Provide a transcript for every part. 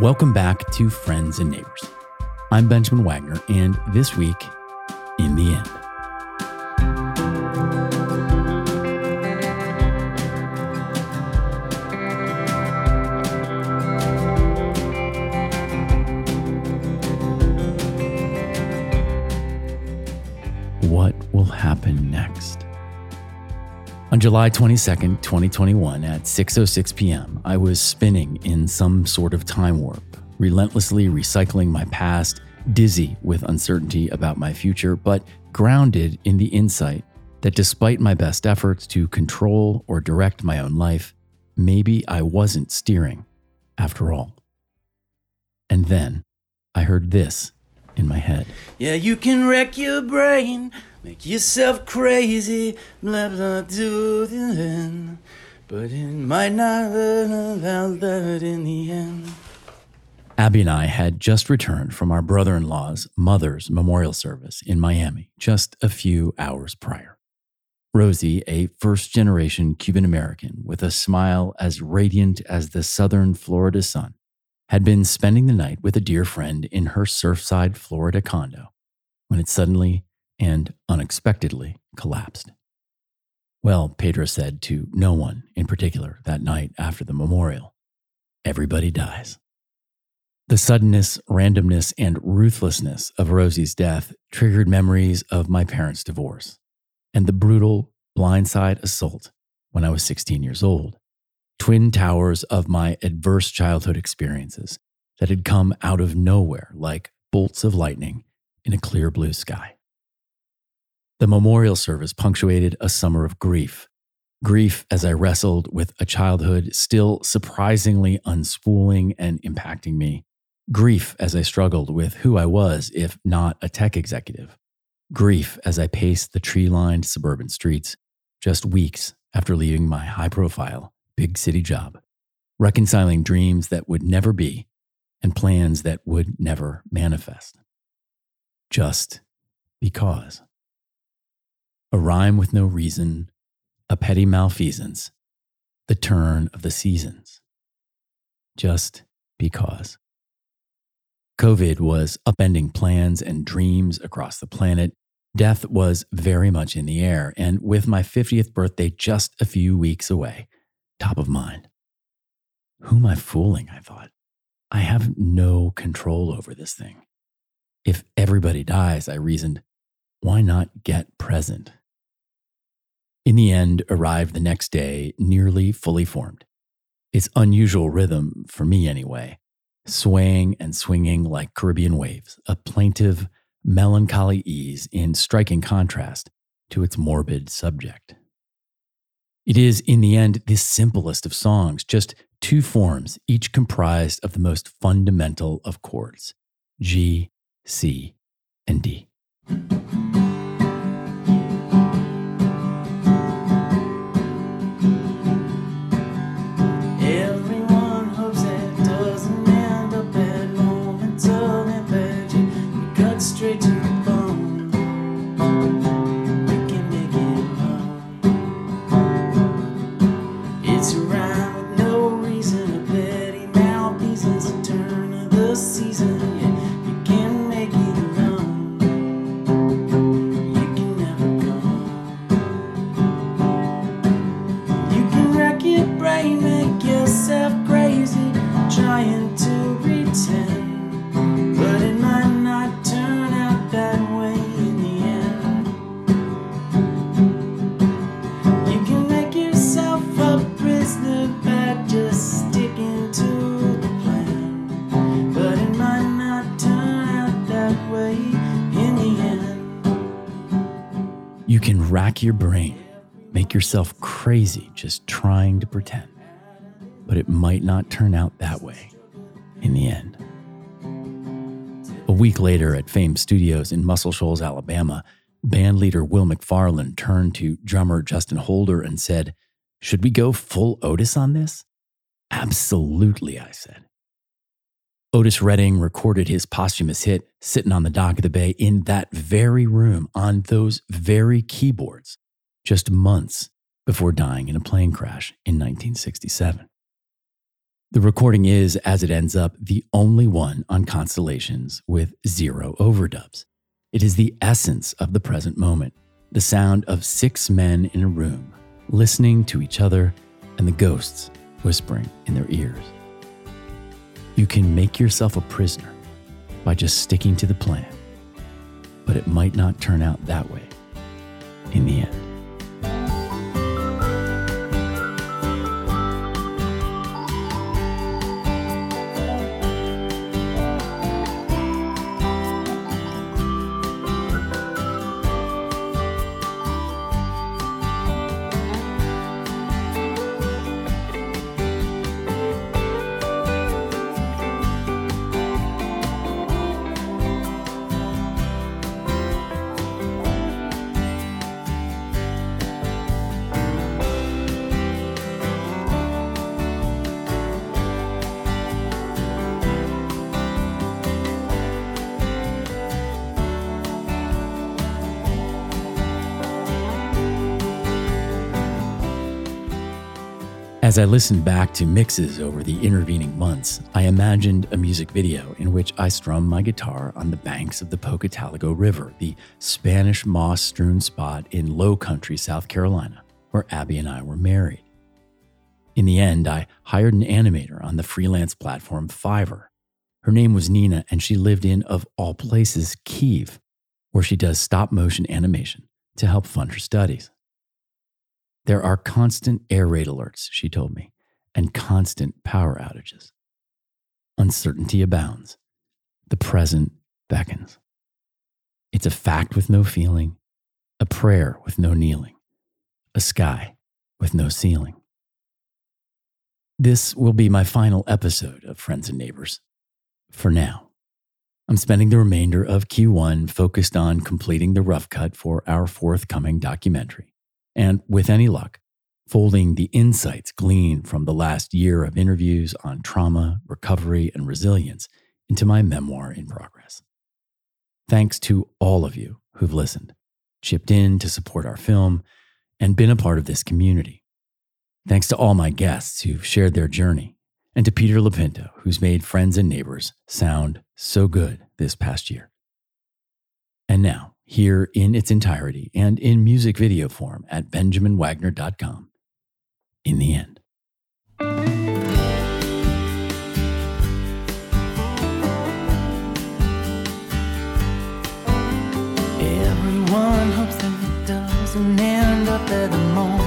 Welcome back to Friends and Neighbors. I'm Benjamin Wagner, and this week, in the end. On July 22nd, 2021, at 6:06 p.m., I was spinning in some sort of time warp, relentlessly recycling my past, dizzy with uncertainty about my future, but grounded in the insight that despite my best efforts to control or direct my own life, maybe I wasn't steering after all. And then I heard this in my head. Yeah, you can wreck your brain, make yourself crazy, blah blah do the end. But it might not learn about that in the end. Abby and I had just returned from our brother in law's mother's memorial service in Miami just a few hours prior. Rosie, a first generation Cuban American with a smile as radiant as the southern Florida sun, had been spending the night with a dear friend in her Surfside, Florida condo when it suddenly and unexpectedly collapsed. Well, Pedro said to no one in particular that night after the memorial everybody dies. The suddenness, randomness, and ruthlessness of Rosie's death triggered memories of my parents' divorce and the brutal blindside assault when I was 16 years old twin towers of my adverse childhood experiences that had come out of nowhere like bolts of lightning in a clear blue sky. The memorial service punctuated a summer of grief. Grief as I wrestled with a childhood still surprisingly unspooling and impacting me. Grief as I struggled with who I was if not a tech executive. Grief as I paced the tree lined suburban streets just weeks after leaving my high profile big city job, reconciling dreams that would never be and plans that would never manifest. Just because. A rhyme with no reason, a petty malfeasance, the turn of the seasons. Just because. COVID was upending plans and dreams across the planet. Death was very much in the air, and with my 50th birthday just a few weeks away, top of mind. Who am I fooling? I thought. I have no control over this thing. If everybody dies, I reasoned, why not get present? In the end, arrived the next day, nearly fully formed. Its unusual rhythm, for me anyway, swaying and swinging like Caribbean waves, a plaintive, melancholy ease in striking contrast to its morbid subject. It is, in the end, the simplest of songs, just two forms, each comprised of the most fundamental of chords G, C, and D. rack your brain, make yourself crazy just trying to pretend. But it might not turn out that way in the end. A week later at Fame Studios in Muscle Shoals, Alabama, band leader Will McFarland turned to drummer Justin Holder and said, Should we go full Otis on this? Absolutely, I said. Otis Redding recorded his posthumous hit sitting on the dock of the bay in that very room on those very keyboards just months before dying in a plane crash in 1967. The recording is, as it ends up, the only one on Constellations with zero overdubs. It is the essence of the present moment, the sound of six men in a room, listening to each other and the ghosts whispering in their ears. You can make yourself a prisoner by just sticking to the plan, but it might not turn out that way in the end. As I listened back to mixes over the intervening months, I imagined a music video in which I strum my guitar on the banks of the Pocotaligo River, the Spanish moss strewn spot in low country South Carolina, where Abby and I were married. In the end, I hired an animator on the freelance platform Fiverr. Her name was Nina, and she lived in, of all places, Kiev, where she does stop motion animation to help fund her studies. There are constant air raid alerts, she told me, and constant power outages. Uncertainty abounds. The present beckons. It's a fact with no feeling, a prayer with no kneeling, a sky with no ceiling. This will be my final episode of Friends and Neighbors. For now, I'm spending the remainder of Q1 focused on completing the rough cut for our forthcoming documentary and with any luck, folding the insights gleaned from the last year of interviews on trauma, recovery, and resilience into my memoir in progress. Thanks to all of you who've listened, chipped in to support our film, and been a part of this community. Thanks to all my guests who've shared their journey, and to Peter Lopinto, who's made friends and neighbors sound so good this past year. And now, here in its entirety and in music video form at benjaminwagner.com. In the end. Everyone hopes that it doesn't end up at the moment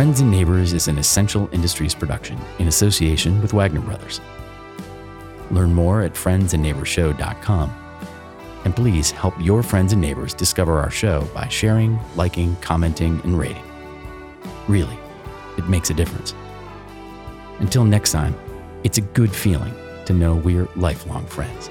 Friends and Neighbors is an essential industries production in association with Wagner Brothers. Learn more at friendsandneighborshow.com. And please help your friends and neighbors discover our show by sharing, liking, commenting, and rating. Really, it makes a difference. Until next time, it's a good feeling to know we're lifelong friends.